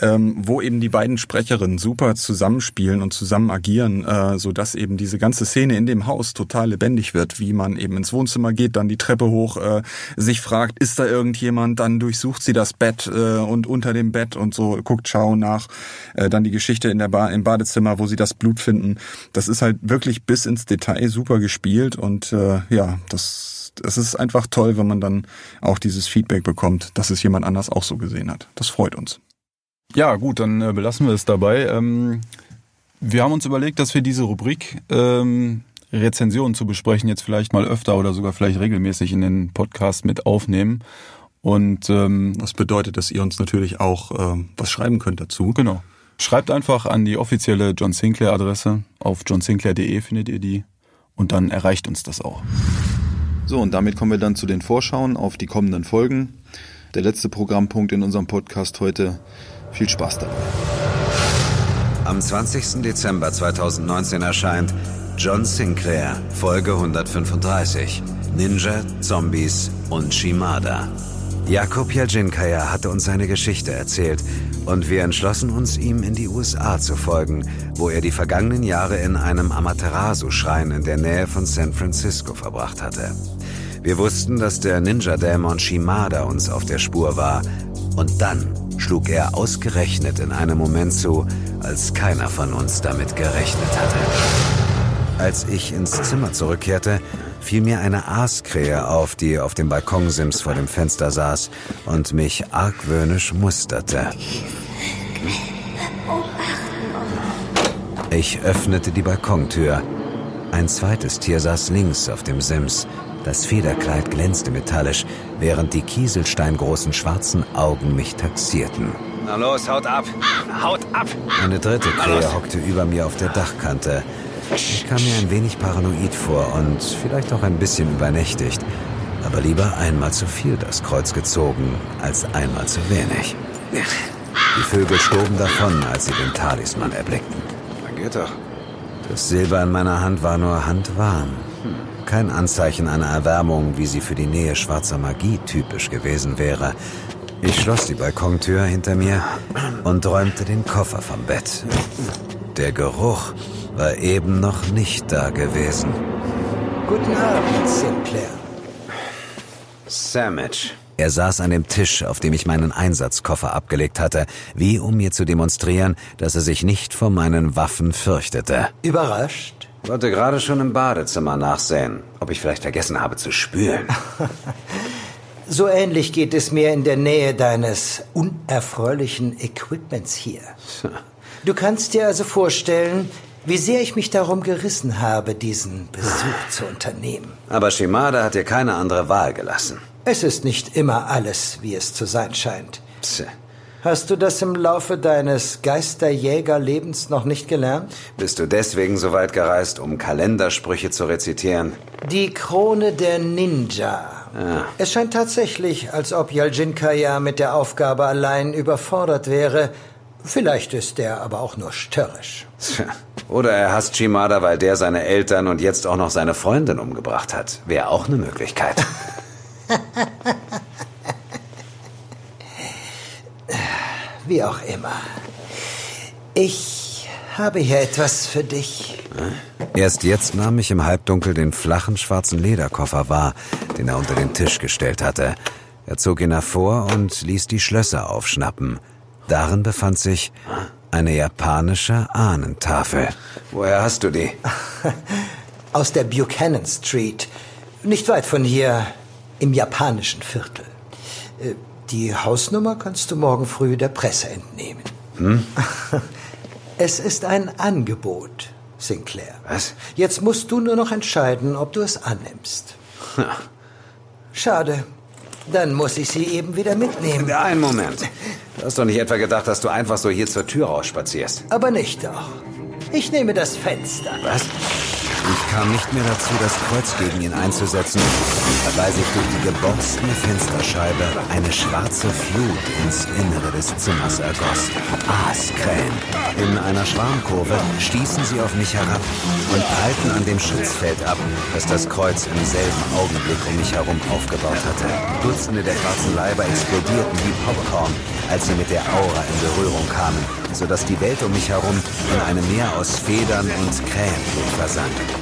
ähm, wo eben die beiden Sprecherinnen super zusammenspielen und zusammen agieren, äh, so dass eben diese ganze Szene in dem Haus total lebendig wird, wie man eben ins Wohnzimmer geht, dann die Treppe hoch, äh, sich fragt, ist da irgendjemand, dann durchsucht sie das Bett äh, und unter dem Bett und so guckt Schau nach, äh, dann die Geschichte in der ba im Badezimmer, wo sie das Blut finden. Das ist halt wirklich bis ins Detail super gespielt und äh, ja, das es ist einfach toll, wenn man dann auch dieses Feedback bekommt, dass es jemand anders auch so gesehen hat. Das freut uns. Ja, gut, dann äh, belassen wir es dabei. Ähm, wir haben uns überlegt, dass wir diese Rubrik ähm, Rezensionen zu besprechen jetzt vielleicht mal öfter oder sogar vielleicht regelmäßig in den Podcast mit aufnehmen. Und ähm, das bedeutet, dass ihr uns natürlich auch ähm, was schreiben könnt dazu. Genau. Schreibt einfach an die offizielle John Sinclair Adresse. Auf johnsinclair.de findet ihr die und dann erreicht uns das auch. So, und damit kommen wir dann zu den Vorschauen auf die kommenden Folgen. Der letzte Programmpunkt in unserem Podcast heute. Viel Spaß dabei. Am 20. Dezember 2019 erscheint John Sinclair, Folge 135. Ninja, Zombies und Shimada. Jakob Jeljinkaya hatte uns seine Geschichte erzählt und wir entschlossen uns, ihm in die USA zu folgen, wo er die vergangenen Jahre in einem Amaterasu-Schrein in der Nähe von San Francisco verbracht hatte. Wir wussten, dass der Ninja-Dämon Shimada uns auf der Spur war und dann schlug er ausgerechnet in einem Moment zu, als keiner von uns damit gerechnet hatte. Als ich ins Zimmer zurückkehrte, fiel mir eine Aaskrähe auf, die auf dem Balkonsims vor dem Fenster saß und mich argwöhnisch musterte. Ich öffnete die Balkontür. Ein zweites Tier saß links auf dem Sims. Das Federkleid glänzte metallisch, während die kieselsteingroßen schwarzen Augen mich taxierten. Na los, haut ab! Haut ab! Eine dritte Krähe hockte über mir auf der Dachkante. Ich kam mir ein wenig paranoid vor und vielleicht auch ein bisschen übernächtigt. Aber lieber einmal zu viel das Kreuz gezogen, als einmal zu wenig. Die Vögel stoben davon, als sie den Talisman erblickten. Na geht doch. Das Silber in meiner Hand war nur handwarm. Kein Anzeichen einer Erwärmung, wie sie für die Nähe schwarzer Magie typisch gewesen wäre. Ich schloss die Balkontür hinter mir und räumte den Koffer vom Bett. Der Geruch war eben noch nicht da gewesen. Guten Abend, Sinclair. Sandwich. Er saß an dem Tisch, auf dem ich meinen Einsatzkoffer abgelegt hatte, wie um mir zu demonstrieren, dass er sich nicht vor meinen Waffen fürchtete. Überrascht? Wollte gerade schon im Badezimmer nachsehen, ob ich vielleicht vergessen habe zu spülen. so ähnlich geht es mir in der Nähe deines unerfreulichen Equipments hier. Du kannst dir also vorstellen, wie sehr ich mich darum gerissen habe, diesen Besuch zu unternehmen. Aber Shimada hat dir keine andere Wahl gelassen. Es ist nicht immer alles, wie es zu sein scheint. Pse. Hast du das im Laufe deines Geisterjägerlebens noch nicht gelernt? Bist du deswegen so weit gereist, um Kalendersprüche zu rezitieren? Die Krone der Ninja. Ja. Es scheint tatsächlich, als ob Yaljinkaya mit der Aufgabe allein überfordert wäre. Vielleicht ist er aber auch nur störrisch. Tja. Oder er hasst Shimada, weil der seine Eltern und jetzt auch noch seine Freundin umgebracht hat. Wäre auch eine Möglichkeit. Wie auch immer. Ich habe hier etwas für dich. Erst jetzt nahm ich im Halbdunkel den flachen schwarzen Lederkoffer wahr, den er unter den Tisch gestellt hatte. Er zog ihn hervor und ließ die Schlösser aufschnappen. Darin befand sich eine japanische Ahnentafel. Woher hast du die? Aus der Buchanan Street. Nicht weit von hier, im japanischen Viertel. Äh, Die Hausnummer kannst du morgen früh der Presse entnehmen. Es ist ein Angebot, Sinclair. Was? Jetzt musst du nur noch entscheiden, ob du es annimmst. Schade. Dann muss ich sie eben wieder mitnehmen. Einen Moment. Du hast doch nicht etwa gedacht, dass du einfach so hier zur Tür rausspazierst. Aber nicht doch. Ich nehme das Fenster. Was? Ich kam nicht mehr dazu, das Kreuz gegen ihn einzusetzen, weil sich durch die geborstene Fensterscheibe eine schwarze Flut ins Innere des Zimmers ergoss. Aaskrähen. In einer Schwarmkurve stießen sie auf mich herab und prallten an dem Schutzfeld ab, das das Kreuz im selben Augenblick um mich herum aufgebaut hatte. Dutzende der schwarzen Leiber explodierten wie Popcorn, als sie mit der Aura in Berührung kamen, sodass die Welt um mich herum in einem Meer aus Federn und Krähenblut versank.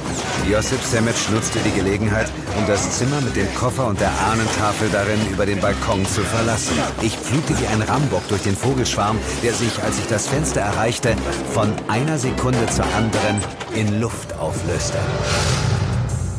Josip Semic nutzte die Gelegenheit, um das Zimmer mit dem Koffer und der Ahnentafel darin über den Balkon zu verlassen. Ich pflugte wie ein Rambock durch den Vogelschwarm, der sich, als ich das Fenster erreichte, von einer Sekunde zur anderen in Luft auflöste.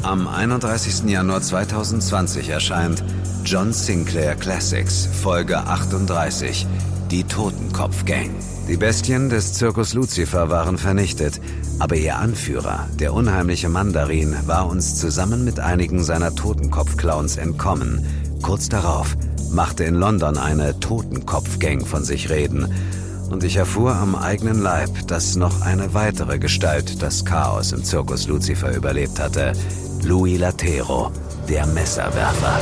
Am 31. Januar 2020 erscheint John Sinclair Classics, Folge 38, die Totenkopf-Gang. Die Bestien des Zirkus Lucifer waren vernichtet, aber ihr Anführer, der unheimliche Mandarin, war uns zusammen mit einigen seiner Totenkopf-Clowns entkommen. Kurz darauf machte in London eine Totenkopf-Gang von sich reden. Und ich erfuhr am eigenen Leib, dass noch eine weitere Gestalt das Chaos im Zirkus Lucifer überlebt hatte. Louis Latero, der Messerwerfer.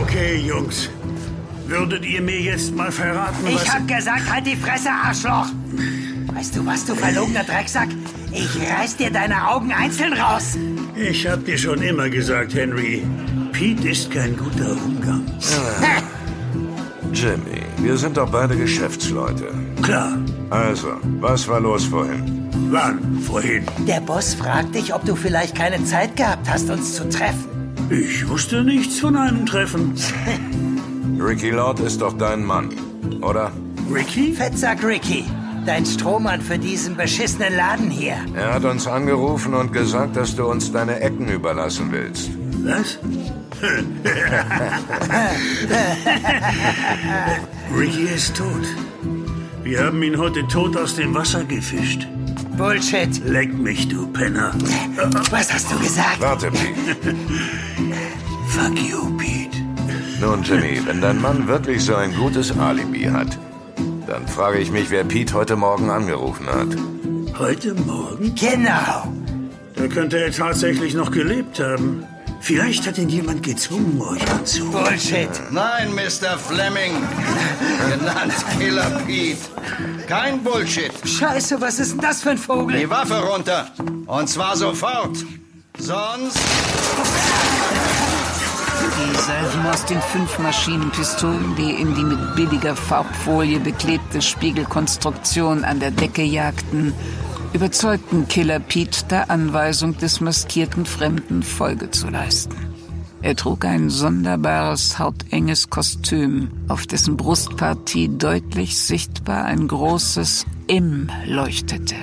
Okay, Jungs. Würdet ihr mir jetzt mal verraten, was... Ich hab gesagt, halt die Fresse, Arschloch! Weißt du was, du verlogener Drecksack? Ich reiß dir deine Augen einzeln raus! Ich hab dir schon immer gesagt, Henry. Pete ist kein guter Umgang. Jimmy, wir sind doch beide Geschäftsleute. Klar. Also, was war los vorhin? Wann? Vorhin? Der Boss fragt dich, ob du vielleicht keine Zeit gehabt hast, uns zu treffen. Ich wusste nichts von einem Treffen. Ricky Lord ist doch dein Mann, oder? Ricky? Fettsack Ricky, dein Strohmann für diesen beschissenen Laden hier. Er hat uns angerufen und gesagt, dass du uns deine Ecken überlassen willst. Was? Ricky ist tot. Wir haben ihn heute tot aus dem Wasser gefischt. Bullshit. Leck mich, du Penner. Was hast du gesagt? Warte, Pete. Fuck you, Pete. Nun, Jimmy, wenn dein Mann wirklich so ein gutes Alibi hat, dann frage ich mich, wer Pete heute Morgen angerufen hat. Heute Morgen? Genau. Da könnte er tatsächlich noch gelebt haben. Vielleicht hat ihn jemand gezwungen, euch anzurufen. Bullshit. Nein, Mr. Fleming. Genannt Killer Pete. Kein Bullshit. Scheiße, was ist denn das für ein Vogel? Die Waffe runter. Und zwar sofort. Sonst... Die Salven aus den fünf Maschinenpistolen, die in die mit billiger Farbfolie beklebte Spiegelkonstruktion an der Decke jagten, überzeugten Killer Pete der Anweisung des maskierten Fremden Folge zu leisten. Er trug ein sonderbares, hautenges Kostüm, auf dessen Brustpartie deutlich sichtbar ein großes M leuchtete.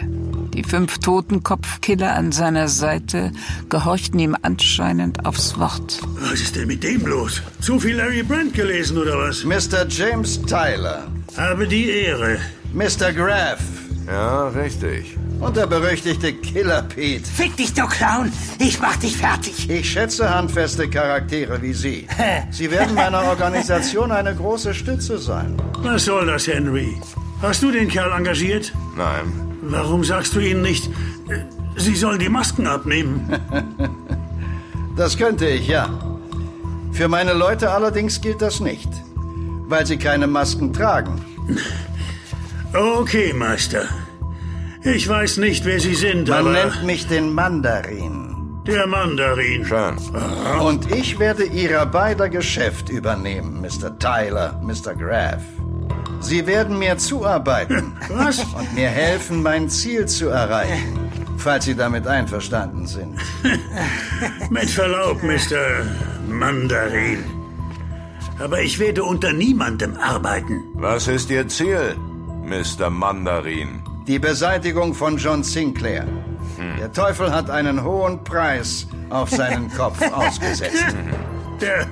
Die fünf Totenkopfkiller an seiner Seite gehorchten ihm anscheinend aufs Wort. Was ist denn mit dem los? Zu viel Larry Brand gelesen oder was? Mr. James Tyler. Habe die Ehre. Mr. Graff. Ja, richtig. Und der berüchtigte Killer Pete. Fick dich, du Clown! Ich mach dich fertig! Ich schätze handfeste Charaktere wie Sie. Sie werden meiner Organisation eine große Stütze sein. Was soll das, Henry? Hast du den Kerl engagiert? Nein. Warum sagst du ihnen nicht, äh, sie sollen die Masken abnehmen? Das könnte ich, ja. Für meine Leute allerdings gilt das nicht, weil sie keine Masken tragen. Okay, Meister. Ich weiß nicht, wer Sie sind, Man aber... nennt mich den Mandarin. Der Mandarin. Schön. Und ich werde Ihrer beider Geschäft übernehmen, Mr. Tyler, Mr. Graff. Sie werden mir zuarbeiten. Was? Und mir helfen, mein Ziel zu erreichen. Falls Sie damit einverstanden sind. Mit Verlaub, Mr. Mandarin. Aber ich werde unter niemandem arbeiten. Was ist Ihr Ziel, Mr. Mandarin? Die Beseitigung von John Sinclair. Der Teufel hat einen hohen Preis auf seinen Kopf ausgesetzt. Der,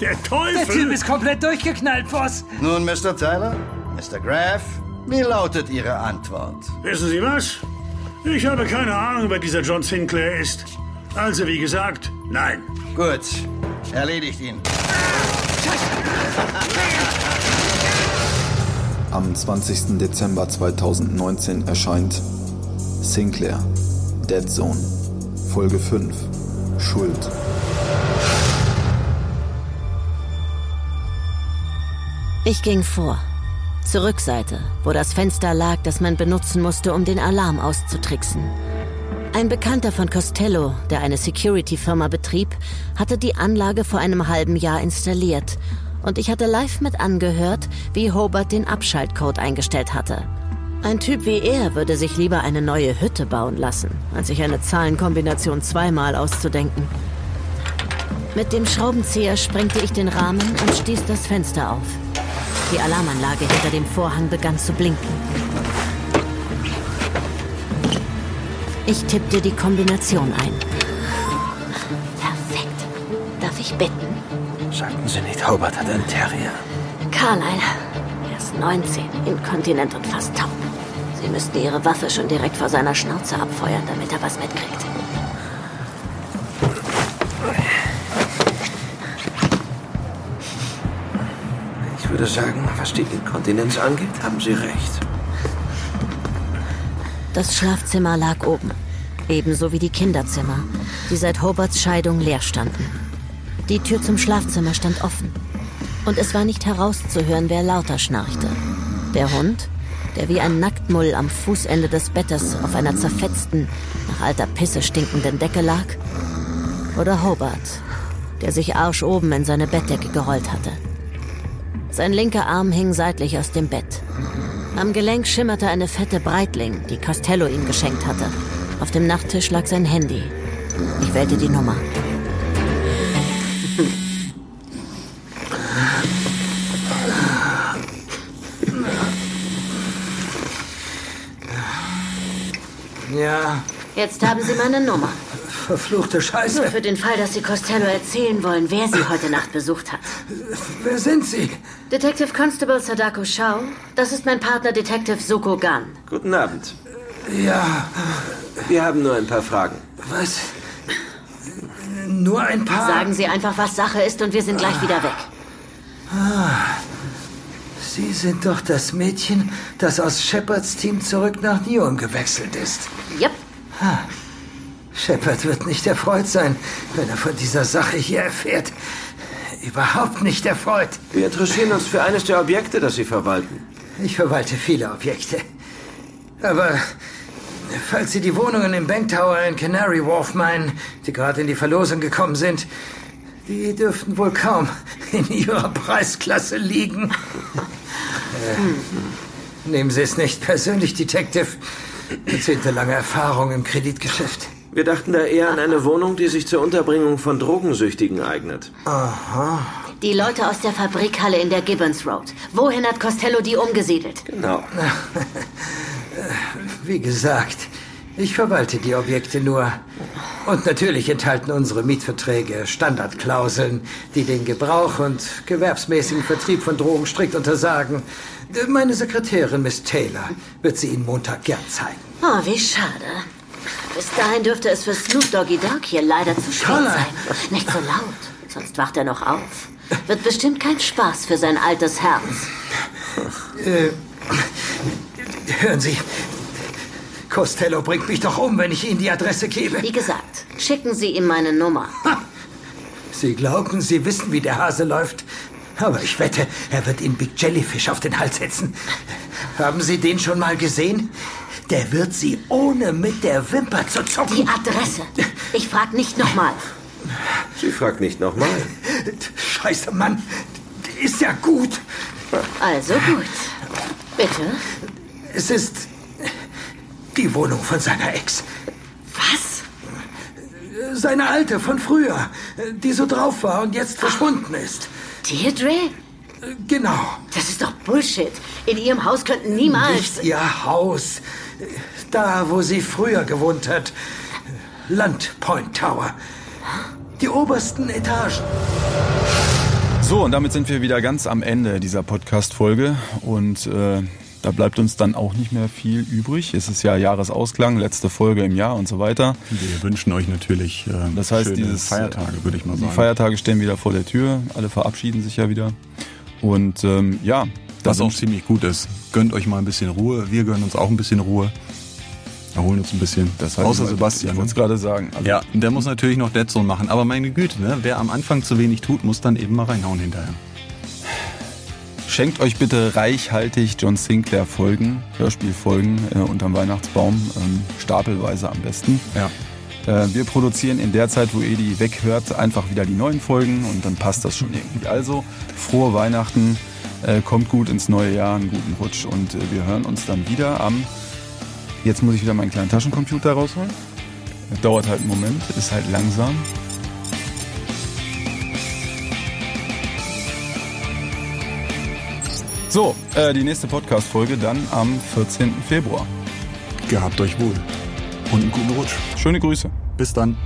der Der Teufel... Typ ist komplett durchgeknallt, Boss! Nun, Mr. Tyler, Mr. Graff, wie lautet Ihre Antwort? Wissen Sie was? Ich habe keine Ahnung, wer dieser John Sinclair ist. Also, wie gesagt, nein. Gut, erledigt ihn. Am 20. Dezember 2019 erscheint Sinclair, Dead Zone, Folge 5, Schuld. Ich ging vor. Zur Rückseite, wo das Fenster lag, das man benutzen musste, um den Alarm auszutricksen. Ein Bekannter von Costello, der eine Security-Firma betrieb, hatte die Anlage vor einem halben Jahr installiert und ich hatte live mit angehört, wie Hobart den Abschaltcode eingestellt hatte. Ein Typ wie er würde sich lieber eine neue Hütte bauen lassen, als sich eine Zahlenkombination zweimal auszudenken. Mit dem Schraubenzieher sprengte ich den Rahmen und stieß das Fenster auf. Die Alarmanlage hinter dem Vorhang begann zu blinken. Ich tippte die Kombination ein. Perfekt. Darf ich bitten? Sie nicht, Hobart hat einen Terrier. Carlyle. Er ist 19, inkontinent und fast taub. Sie müssten Ihre Waffe schon direkt vor seiner Schnauze abfeuern, damit er was mitkriegt. Ich würde sagen, was die Inkontinenz angeht, haben Sie recht. Das Schlafzimmer lag oben. Ebenso wie die Kinderzimmer, die seit Hobarts Scheidung leer standen. Die Tür zum Schlafzimmer stand offen. Und es war nicht herauszuhören, wer lauter schnarchte. Der Hund, der wie ein Nacktmull am Fußende des Bettes auf einer zerfetzten, nach alter Pisse stinkenden Decke lag. Oder Hobart, der sich arschoben in seine Bettdecke gerollt hatte. Sein linker Arm hing seitlich aus dem Bett. Am Gelenk schimmerte eine fette Breitling, die Costello ihm geschenkt hatte. Auf dem Nachttisch lag sein Handy. Ich wählte die Nummer. Ja, Jetzt haben Sie meine Nummer. verfluchte Scheiße. Nur für den Fall, dass Sie Costello erzählen wollen, wer Sie heute Nacht besucht hat. Wer sind Sie? Detective Constable Sadako Shao. Das ist mein Partner Detective Suko Gun. Guten Abend. Ja, Wir haben nur ein paar Fragen. was? Nur ein paar. Sagen Sie einfach, was Sache ist und wir sind gleich wieder weg. Ah, Sie sind doch das Mädchen, das aus Shepards Team zurück nach Neon gewechselt ist. Yep. Ah, Shepard wird nicht erfreut sein, wenn er von dieser Sache hier erfährt. Überhaupt nicht erfreut. Wir interessieren uns für eines der Objekte, das Sie verwalten. Ich verwalte viele Objekte. Aber falls Sie die Wohnungen im Bank Tower in Canary Wharf meinen, die gerade in die Verlosung gekommen sind, die dürften wohl kaum in Ihrer Preisklasse liegen. äh, nehmen Sie es nicht persönlich, Detective. Jahrzehntelange Erfahrung im Kreditgeschäft. Wir dachten da eher an eine Wohnung, die sich zur Unterbringung von Drogensüchtigen eignet. Aha. Die Leute aus der Fabrikhalle in der Gibbons Road. Wohin hat Costello die umgesiedelt? Genau. Wie gesagt, ich verwalte die Objekte nur. Und natürlich enthalten unsere Mietverträge Standardklauseln, die den Gebrauch und gewerbsmäßigen Vertrieb von Drogen strikt untersagen. Meine Sekretärin, Miss Taylor, wird sie Ihnen Montag gern zeigen. Oh, wie schade. Bis dahin dürfte es für Snoop Doggy Dogg hier leider zu spät Carla. sein. Nicht so laut, sonst wacht er noch auf. Wird bestimmt kein Spaß für sein altes Herz. Äh, hören Sie, Costello bringt mich doch um, wenn ich Ihnen die Adresse gebe. Wie gesagt, schicken Sie ihm meine Nummer. Sie glauben, Sie wissen, wie der Hase läuft. Aber ich wette, er wird Ihnen Big Jellyfish auf den Hals setzen. Haben Sie den schon mal gesehen? Der wird Sie ohne mit der Wimper zu zucken. Die Adresse. Ich frag nicht nochmal. Sie fragt nicht nochmal. Scheiße, Mann. Ist ja gut. Also gut. Bitte? Es ist die Wohnung von seiner Ex. Was? Seine alte von früher, die so drauf war und jetzt verschwunden ist. Deirdre? Genau. Das ist doch Bullshit. In Ihrem Haus könnten niemals... Nicht ihr Haus. Da, wo sie früher gewohnt hat. Landpoint Tower. Die obersten Etagen. So, und damit sind wir wieder ganz am Ende dieser Podcast-Folge. Und äh, da bleibt uns dann auch nicht mehr viel übrig. Es ist ja Jahresausklang, letzte Folge im Jahr und so weiter. Wir wünschen euch natürlich äh, Das heißt, schöne dieses Feiertage, würde ich mal Die sagen. Feiertage stehen wieder vor der Tür. Alle verabschieden sich ja wieder. Und ähm, ja, Was auch ziemlich gut ist. Gönnt euch mal ein bisschen Ruhe. Wir gönnen uns auch ein bisschen Ruhe. Erholen uns ein bisschen. Das heißt, Außer ich Sebastian. wollte es gerade sagen. Also, Ja, der muss natürlich noch Dead Zone machen. Aber meine Güte, ne? wer am Anfang zu wenig tut, muss dann eben mal reinhauen hinterher. Schenkt euch bitte reichhaltig John Sinclair Folgen, Hörspielfolgen äh, unterm Weihnachtsbaum, ähm, stapelweise am besten. Ja. Äh, wir produzieren in der Zeit, wo ihr die weghört, einfach wieder die neuen Folgen und dann passt das schon irgendwie. Also frohe Weihnachten, äh, kommt gut ins neue Jahr, einen guten Rutsch und äh, wir hören uns dann wieder am. Jetzt muss ich wieder meinen kleinen Taschencomputer rausholen. Das dauert halt einen Moment, ist halt langsam. So, äh, die nächste Podcast-Folge dann am 14. Februar. Gehabt euch wohl. Und einen guten Rutsch. Schöne Grüße. Bis dann.